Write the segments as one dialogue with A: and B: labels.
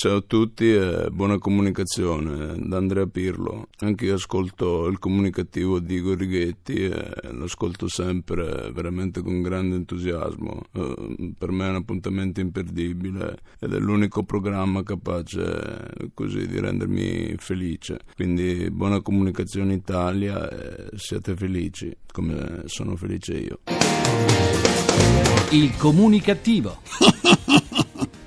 A: Ciao a tutti e buona comunicazione da Andrea Pirlo. Anche io ascolto il comunicativo di Igor Righetti e lo ascolto sempre veramente con grande entusiasmo. Eh, per me è un appuntamento imperdibile ed è l'unico programma capace così di rendermi felice. Quindi buona comunicazione Italia e siate felici come sono felice io.
B: Il comunicativo.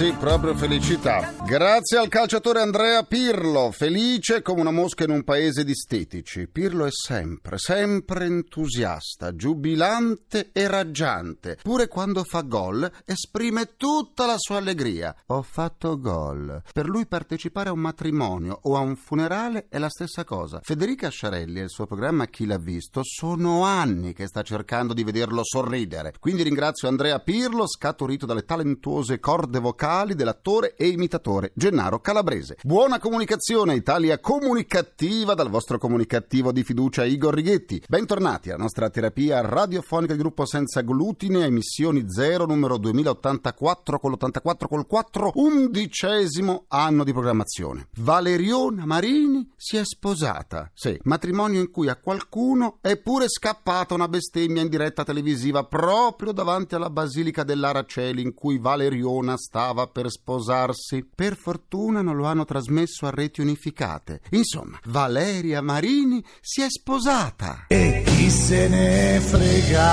C: sì, proprio felicità. Grazie al calciatore Andrea Pirlo, felice come una mosca in un paese di stetici. Pirlo è sempre, sempre entusiasta, giubilante e raggiante. Pure quando fa gol esprime tutta la sua allegria. Ho fatto gol. Per lui partecipare a un matrimonio o a un funerale è la stessa cosa. Federica Sciarelli e il suo programma Chi l'ha visto sono anni che sta cercando di vederlo sorridere. Quindi ringrazio Andrea Pirlo, scaturito dalle talentuose corde vocali dell'attore e imitatore Gennaro Calabrese. Buona comunicazione Italia comunicativa dal vostro comunicativo di fiducia Igor Righetti. Bentornati alla nostra terapia radiofonica di gruppo senza glutine, emissioni 0 numero 2084 con l'84 col 4, undicesimo anno di programmazione. Valeriona Marini si è sposata. Sì, matrimonio in cui a qualcuno è pure scappata una bestemmia in diretta televisiva proprio davanti alla Basilica dell'Araceli in cui Valeriona stava per sposarsi. Per fortuna non lo hanno trasmesso a reti unificate. Insomma, Valeria Marini si è sposata.
D: E chi se ne frega?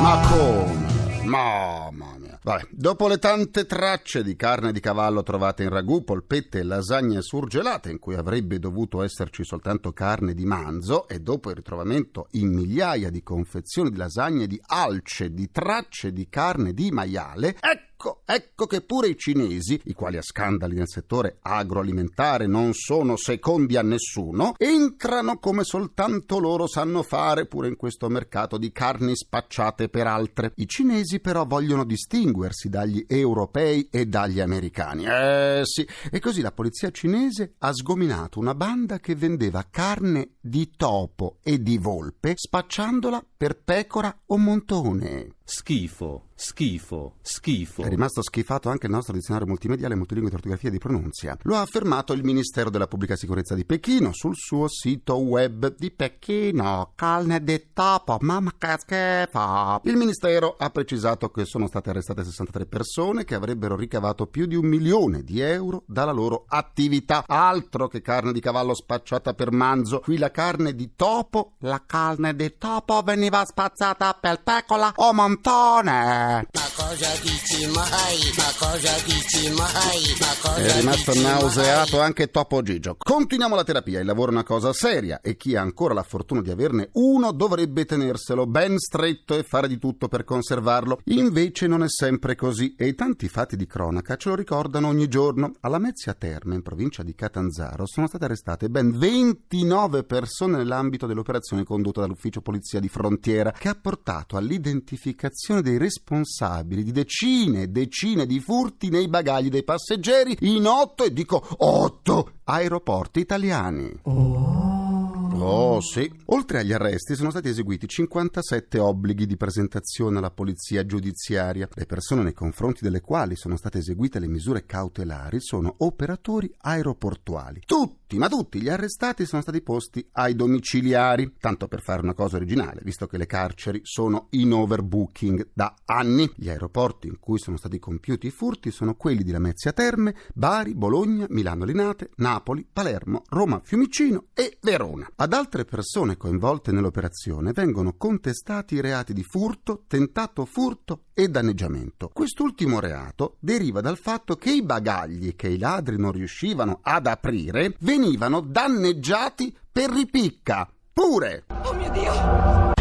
C: Ma come? Mamma mia. Vabbè, dopo le tante tracce di carne di cavallo trovate in ragù, polpette e lasagne surgelate, in cui avrebbe dovuto esserci soltanto carne di manzo, e dopo il ritrovamento in migliaia di confezioni di lasagne di alce, di tracce di carne di maiale, ecco Ecco, ecco che pure i cinesi, i quali a scandali nel settore agroalimentare non sono secondi a nessuno, entrano come soltanto loro sanno fare pure in questo mercato di carni spacciate per altre. I cinesi però vogliono distinguersi dagli europei e dagli americani. Eh sì, e così la polizia cinese ha sgominato una banda che vendeva carne di topo e di volpe spacciandola per pecora o montone.
B: Schifo, schifo, schifo.
C: È rimasto schifato anche il nostro dizionario multimediale multilingue di ortografia di pronunzia. Lo ha affermato il Ministero della Pubblica Sicurezza di Pechino sul suo sito web di Pechino. Carne di topo, mamma che schifo. Il Ministero ha precisato che sono state arrestate 63 persone che avrebbero ricavato più di un milione di euro dalla loro attività. Altro che carne di cavallo spacciata per manzo. Qui la carne di topo, la carne di topo veniva spazzata per pecora o montone. Ma cosa dici mai? Ma cosa dici mai? Ma cosa È rimasto nauseato mai? anche Topo Gigio. Continuiamo la terapia. Il lavoro è una cosa seria e chi ha ancora la fortuna di averne uno dovrebbe tenerselo ben stretto e fare di tutto per conservarlo. Invece non è sempre così e i tanti fatti di cronaca ce lo ricordano ogni giorno. Alla Mezzia Terme, in provincia di Catanzaro, sono state arrestate ben 29 persone nell'ambito dell'operazione condotta dall'ufficio polizia di frontiera che ha portato all'identificazione l'identificazione dei responsabili di decine e decine di furti nei bagagli dei passeggeri in otto, e dico otto, aeroporti italiani. Oh. Oh sì. Oltre agli arresti sono stati eseguiti 57 obblighi di presentazione alla polizia giudiziaria. Le persone nei confronti delle quali sono state eseguite le misure cautelari sono operatori aeroportuali. Tutti, ma tutti gli arrestati sono stati posti ai domiciliari, tanto per fare una cosa originale, visto che le carceri sono in overbooking da anni. Gli aeroporti in cui sono stati compiuti i furti sono quelli di Lamezia Terme, Bari, Bologna, Milano Linate, Napoli, Palermo, Roma Fiumicino e Verona. Ad altre persone coinvolte nell'operazione vengono contestati i reati di furto, tentato furto e danneggiamento. Quest'ultimo reato deriva dal fatto che i bagagli che i ladri non riuscivano ad aprire venivano danneggiati per ripicca. Pure!
E: Oh mio Dio!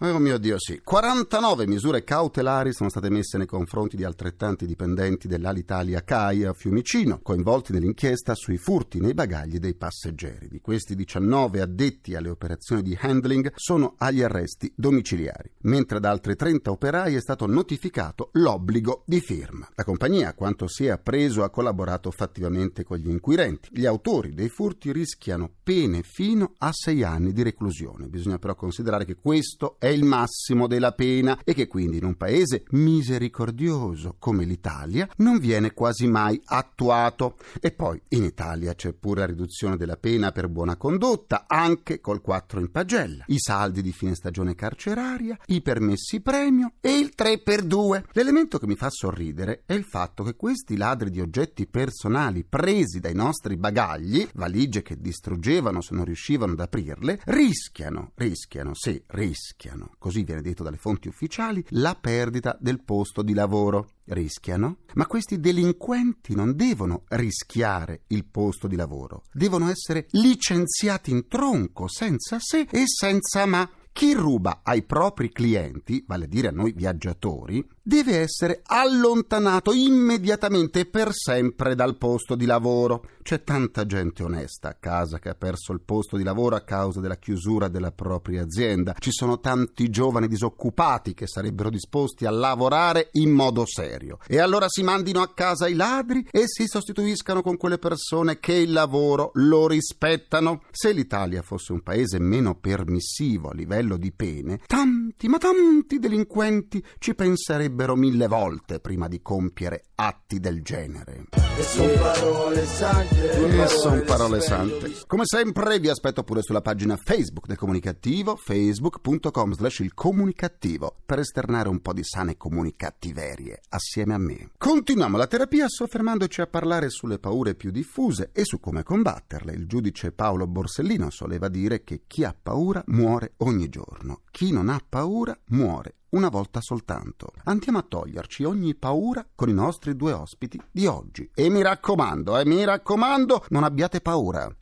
E: Oh mio Dio!
C: Sì. 49 misure cautelari sono state messe nei confronti di altrettanti dipendenti dell'Alitalia CAI a Fiumicino, coinvolti nell'inchiesta sui furti nei bagagli dei passeggeri. Di questi 19 addetti alle operazioni di handling sono agli arresti domiciliari, mentre ad altri 30 operai è stato notificato l'obbligo di firma. La compagnia, quanto si è appreso, ha collaborato fattivamente con gli inquirenti. Gli autori dei furti rischiano pene fino a 6 anni di reclusione. Bisogna però considerare che questo è il massimo della pena e che quindi in un paese misericordioso come l'Italia non viene quasi mai attuato. E poi in Italia c'è pure la riduzione della pena per buona condotta, anche col 4 in pagella, i saldi di fine stagione carceraria, i permessi premio e il 3 per 2. L'elemento che mi fa sorridere è il fatto che questi ladri di oggetti personali presi dai nostri bagagli, valigie che distruggevano se non riuscivano ad aprirle, rischiano, rischiano, sì, rischiano, così viene detto dalle fonti ufficiali, la perdita del posto di lavoro. Rischiano? Ma questi delinquenti non devono rischiare il posto di lavoro, devono essere licenziati in tronco, senza se e senza ma. Chi ruba ai propri clienti, vale a dire a noi viaggiatori, deve essere allontanato immediatamente e per sempre dal posto di lavoro. C'è tanta gente onesta a casa che ha perso il posto di lavoro a causa della chiusura della propria azienda. Ci sono tanti giovani disoccupati che sarebbero disposti a lavorare in modo serio. E allora si mandino a casa i ladri e si sostituiscano con quelle persone che il lavoro lo rispettano. Se l'Italia fosse un paese meno permissivo a livello di pene, tanti, ma tanti delinquenti ci penserebbero mille volte prima di compiere atti del genere.
D: E sono parole sante.
C: E sono parole sante. Come sempre vi aspetto pure sulla pagina Facebook del Comunicativo, facebook.com slash il comunicativo, per esternare un po' di sane comunicattiverie assieme a me. Continuiamo la terapia soffermandoci a parlare sulle paure più diffuse e su come combatterle. Il giudice Paolo Borsellino soleva dire che chi ha paura muore ogni giorno, chi non ha paura muore una volta soltanto. Andiamo a toglierci ogni paura con i nostri due ospiti di oggi. E mi raccomando, eh, mi raccomando, non abbiate paura.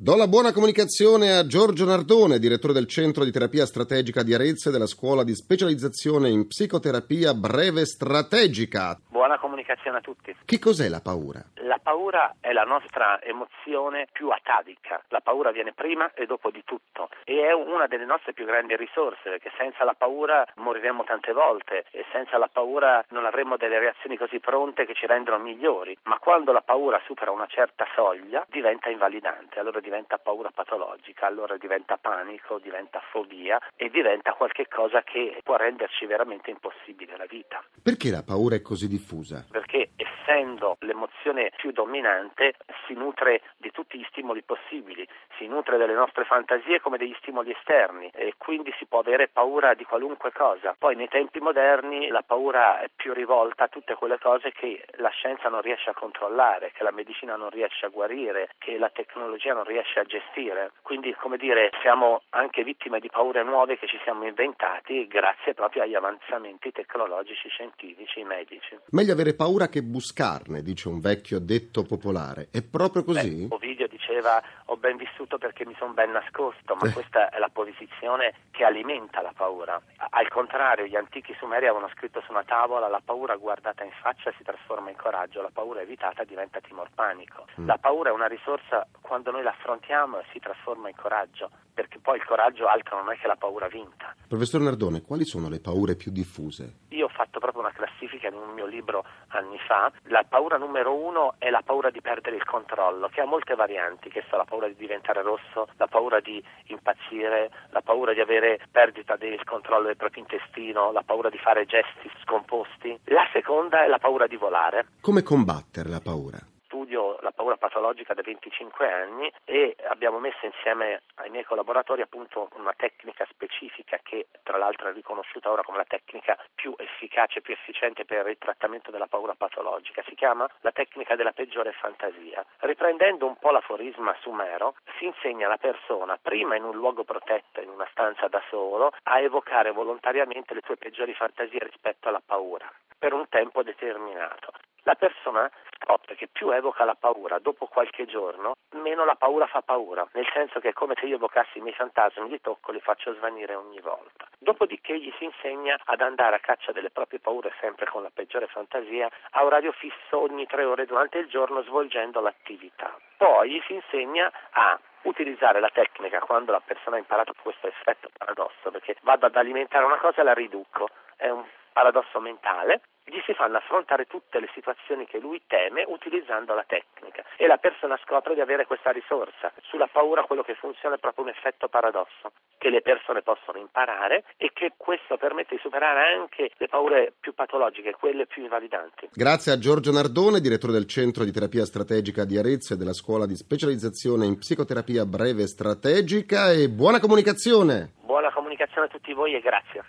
C: Do la buona comunicazione a Giorgio Nardone, direttore del Centro di Terapia Strategica di Arezzo e della Scuola di Specializzazione in Psicoterapia Breve Strategica.
F: Buona comunicazione a tutti.
C: Che cos'è la paura?
F: La paura è la nostra emozione più atavica. La paura viene prima e dopo di tutto e è una delle nostre più grandi risorse perché senza la paura moriremmo tante volte e senza la paura non avremmo delle reazioni così pronte che ci rendono migliori. Ma quando la paura supera una certa soglia diventa invalidante, allora diventa paura patologica, allora diventa panico, diventa fobia e diventa qualche cosa che può renderci veramente impossibile la vita.
C: Perché la paura è così diffusa?
F: Perché essendo l'emozione più dominante si nutre di tutti gli stimoli possibili, si nutre delle nostre fantasie come degli stimoli esterni e quindi si può avere paura di qualunque cosa. Poi nei tempi moderni la paura è più rivolta a tutte quelle cose che la scienza non riesce a controllare, che la medicina non riesce a guarire, che la tecnologia non riesce a gestire. Quindi, come dire, siamo anche vittime di paure nuove che ci siamo inventati grazie proprio agli avanzamenti tecnologici, scientifici, medici.
C: Meglio avere paura che buscarne, dice un vecchio detto popolare. È proprio così?
F: Beh, Ovidio diceva ho ben vissuto perché mi sono ben nascosto, ma
C: Eh.
F: questa è la posizione che alimenta la paura. Al contrario, gli antichi sumeri avevano scritto su una tavola la paura guardata in faccia si trasforma in coraggio, la paura evitata diventa timor panico.
C: Mm.
F: La paura è una risorsa quando noi la affrontiamo e si trasforma in coraggio, perché poi il coraggio altro non è che la paura vinta.
C: Professor Nardone, quali sono le paure più diffuse?
F: Io ho fatto proprio una classifica in un mio libro anni fa. La paura numero uno è la paura di perdere il controllo, che ha molte varianti, che so, la paura di diventare rosso, la paura di impazzire, la paura di avere perdita del controllo del proprio intestino, la paura di fare gesti scomposti. La seconda è la paura di volare.
C: Come combattere la paura?
F: Studio la paura patologica da 25 anni e abbiamo messo insieme ai miei collaboratori appunto una tecnica specifica che tra l'altro è riconosciuta ora come la tecnica più efficace, più efficiente per il trattamento della paura patologica. Si chiama la tecnica della peggiore fantasia. Riprendendo un po' l'aforisma sumero, si insegna alla persona, prima in un luogo protetto, in una stanza da solo, a evocare volontariamente le sue peggiori fantasie rispetto alla paura per un tempo determinato. La persona Oh, perché più evoca la paura dopo qualche giorno, meno la paura fa paura, nel senso che è come se io evocassi i miei fantasmi, li tocco, li faccio svanire ogni volta. Dopodiché gli si insegna ad andare a caccia delle proprie paure sempre con la peggiore fantasia a orario fisso ogni tre ore durante il giorno svolgendo l'attività. Poi gli si insegna a utilizzare la tecnica quando la persona ha imparato questo effetto paradosso, perché vado ad alimentare una cosa e la riduco, è un paradosso mentale, gli si fanno affrontare tutte le situazioni che lui teme utilizzando la tecnica e la persona scopre di avere questa risorsa. Sulla paura quello che funziona è proprio un effetto paradosso che le persone possono imparare e che questo permette di superare anche le paure più patologiche, quelle più invalidanti.
C: Grazie a Giorgio Nardone, direttore del Centro di Terapia Strategica di Arezzo e della Scuola di Specializzazione in Psicoterapia Breve Strategica e buona comunicazione!
F: Buona comunicazione a tutti voi e grazie.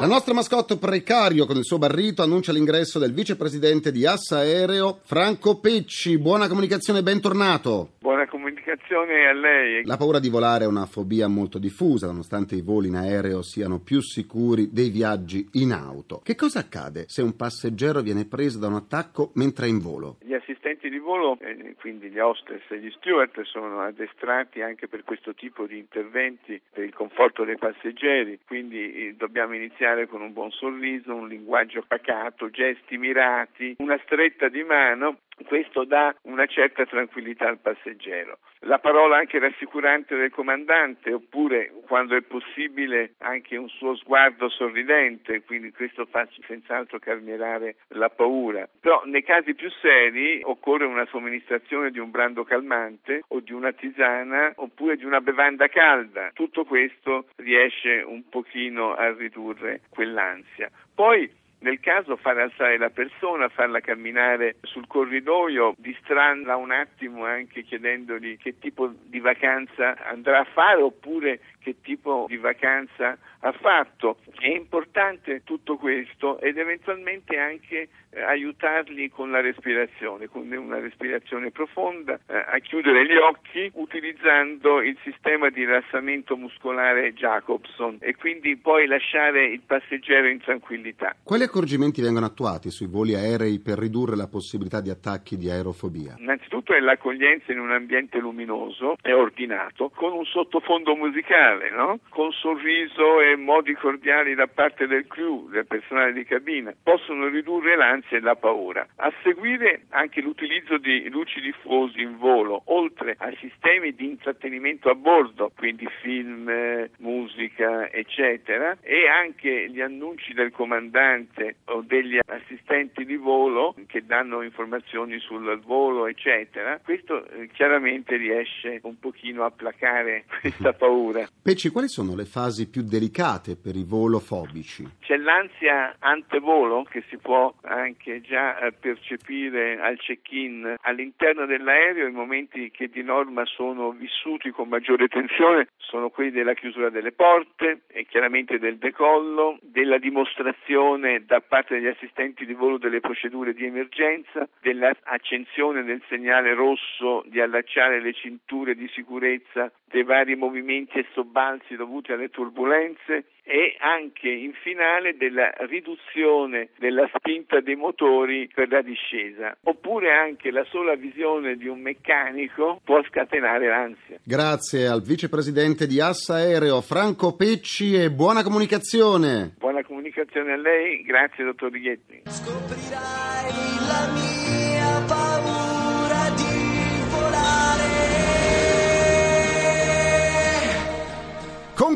C: La nostra mascotte precario con il suo barrito annuncia l'ingresso del vicepresidente di Assa Aereo, Franco Pecci. Buona comunicazione, bentornato.
G: Buona comunicazione a lei.
C: La paura di volare è una fobia molto diffusa, nonostante i voli in aereo siano più sicuri dei viaggi in auto. Che cosa accade se un passeggero viene preso da un attacco mentre è in volo?
G: Gli assistenti di volo, eh, quindi gli hostess e gli steward, sono addestrati anche per questo tipo di interventi per il conforto dei passeggeri, quindi eh, dobbiamo iniziare con un buon sorriso, un linguaggio pacato, gesti mirati, una stretta di mano questo dà una certa tranquillità al passeggero. La parola anche rassicurante del comandante, oppure quando è possibile anche un suo sguardo sorridente, quindi questo fa senz'altro calmierare la paura. Però nei casi più seri occorre una somministrazione di un brando calmante o di una tisana oppure di una bevanda calda. Tutto questo riesce un pochino a ridurre quell'ansia. Poi nel caso fare alzare la persona, farla camminare sul corridoio, distrarla un attimo anche chiedendogli che tipo di vacanza andrà a fare oppure che tipo di vacanza ha fatto. È importante tutto questo ed eventualmente anche eh, aiutarli con la respirazione, con una respirazione profonda, eh, a chiudere gli occhi utilizzando il sistema di rilassamento muscolare Jacobson e quindi poi lasciare il passeggero in tranquillità.
C: Quali accorgimenti vengono attuati sui voli aerei per ridurre la possibilità di attacchi di aerofobia?
G: Innanzitutto è l'accoglienza in un ambiente luminoso e ordinato, con un sottofondo musicale, no? con sorriso e modi cordiali da parte del crew, del personale di cabina. Possono ridurre l'ansia e la paura. A seguire anche l'utilizzo di luci diffusi in volo, oltre ai sistemi di intrattenimento a bordo, quindi film, musica, eccetera, e anche gli annunci del comandante o degli assistenti di volo che danno informazioni sul volo, eccetera. Questo eh, chiaramente riesce un pochino a placare questa paura.
C: Pecci, quali sono le fasi più delicate per i volofobici?
G: C'è l'ansia antevolo che si può anche già eh, percepire al check-in all'interno dell'aereo, i momenti che di norma sono vissuti con maggiore tensione sono quelli della chiusura delle porte e chiaramente del decollo, della dimostrazione da parte degli assistenti di volo delle procedure di emergenza, dell'accensione del segnale rosso di allacciare le cinture di sicurezza dei vari movimenti e sobbalzi dovuti alle turbulenze e anche in finale della riduzione della spinta dei motori per la discesa. Oppure anche la sola visione di un meccanico può scatenare l'ansia.
C: Grazie al vicepresidente di Assa Aereo Franco Pecci e buona comunicazione.
G: Buona comunicazione a lei, grazie dottor Righetti.
D: Scoprirai la mia paura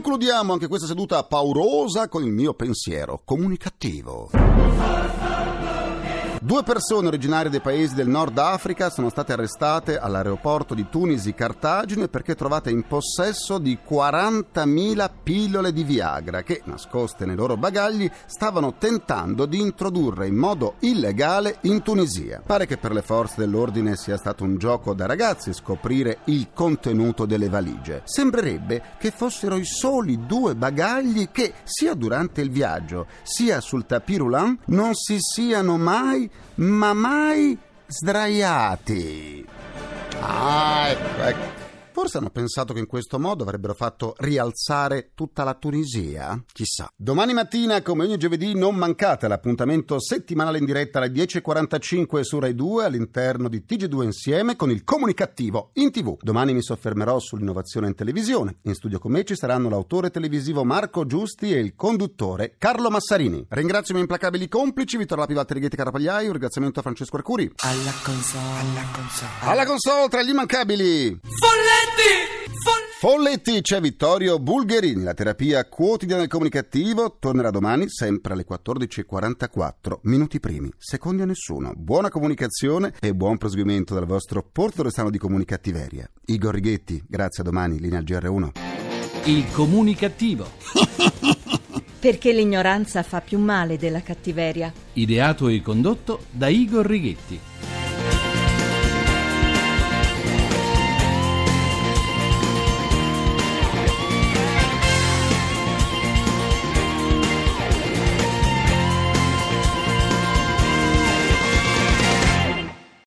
C: Concludiamo anche questa seduta paurosa con il mio pensiero comunicativo. Due persone originarie dei paesi del Nord Africa sono state arrestate all'aeroporto di Tunisi Cartagine perché trovate in possesso di 40.000 pillole di Viagra che, nascoste nei loro bagagli, stavano tentando di introdurre in modo illegale in Tunisia. Pare che per le forze dell'ordine sia stato un gioco da ragazzi scoprire il contenuto delle valigie. Sembrerebbe che fossero i soli due bagagli che, sia durante il viaggio sia sul tapis roulant, non si siano mai ma mai sdraiati. Ah, ecco, ecco. Forse hanno pensato che in questo modo avrebbero fatto rialzare tutta la Tunisia? Chissà. Domani mattina, come ogni giovedì, non mancate l'appuntamento settimanale in diretta alle 10.45 su Rai 2 all'interno di TG2 Insieme con il comunicativo in TV. Domani mi soffermerò sull'innovazione in televisione. In studio con me ci saranno l'autore televisivo Marco Giusti e il conduttore Carlo Massarini. Ringrazio i miei implacabili complici, Vittorio Lapivatti Righetti Carapagliai, un ringraziamento a Francesco Arcuri.
D: Alla console, alla console.
C: Alla console tra gli immancabili!
E: Folletti!
C: Folletti c'è Vittorio Bulgherini, la terapia quotidiana del comunicativo tornerà domani sempre alle 14.44, minuti primi, secondi a nessuno. Buona comunicazione e buon proseguimento dal vostro Porto Restano di Comunicattiveria. Igor Righetti, grazie a domani, linea al GR1.
B: Il comunicativo.
H: Perché l'ignoranza fa più male della cattiveria.
B: Ideato e condotto da Igor Righetti.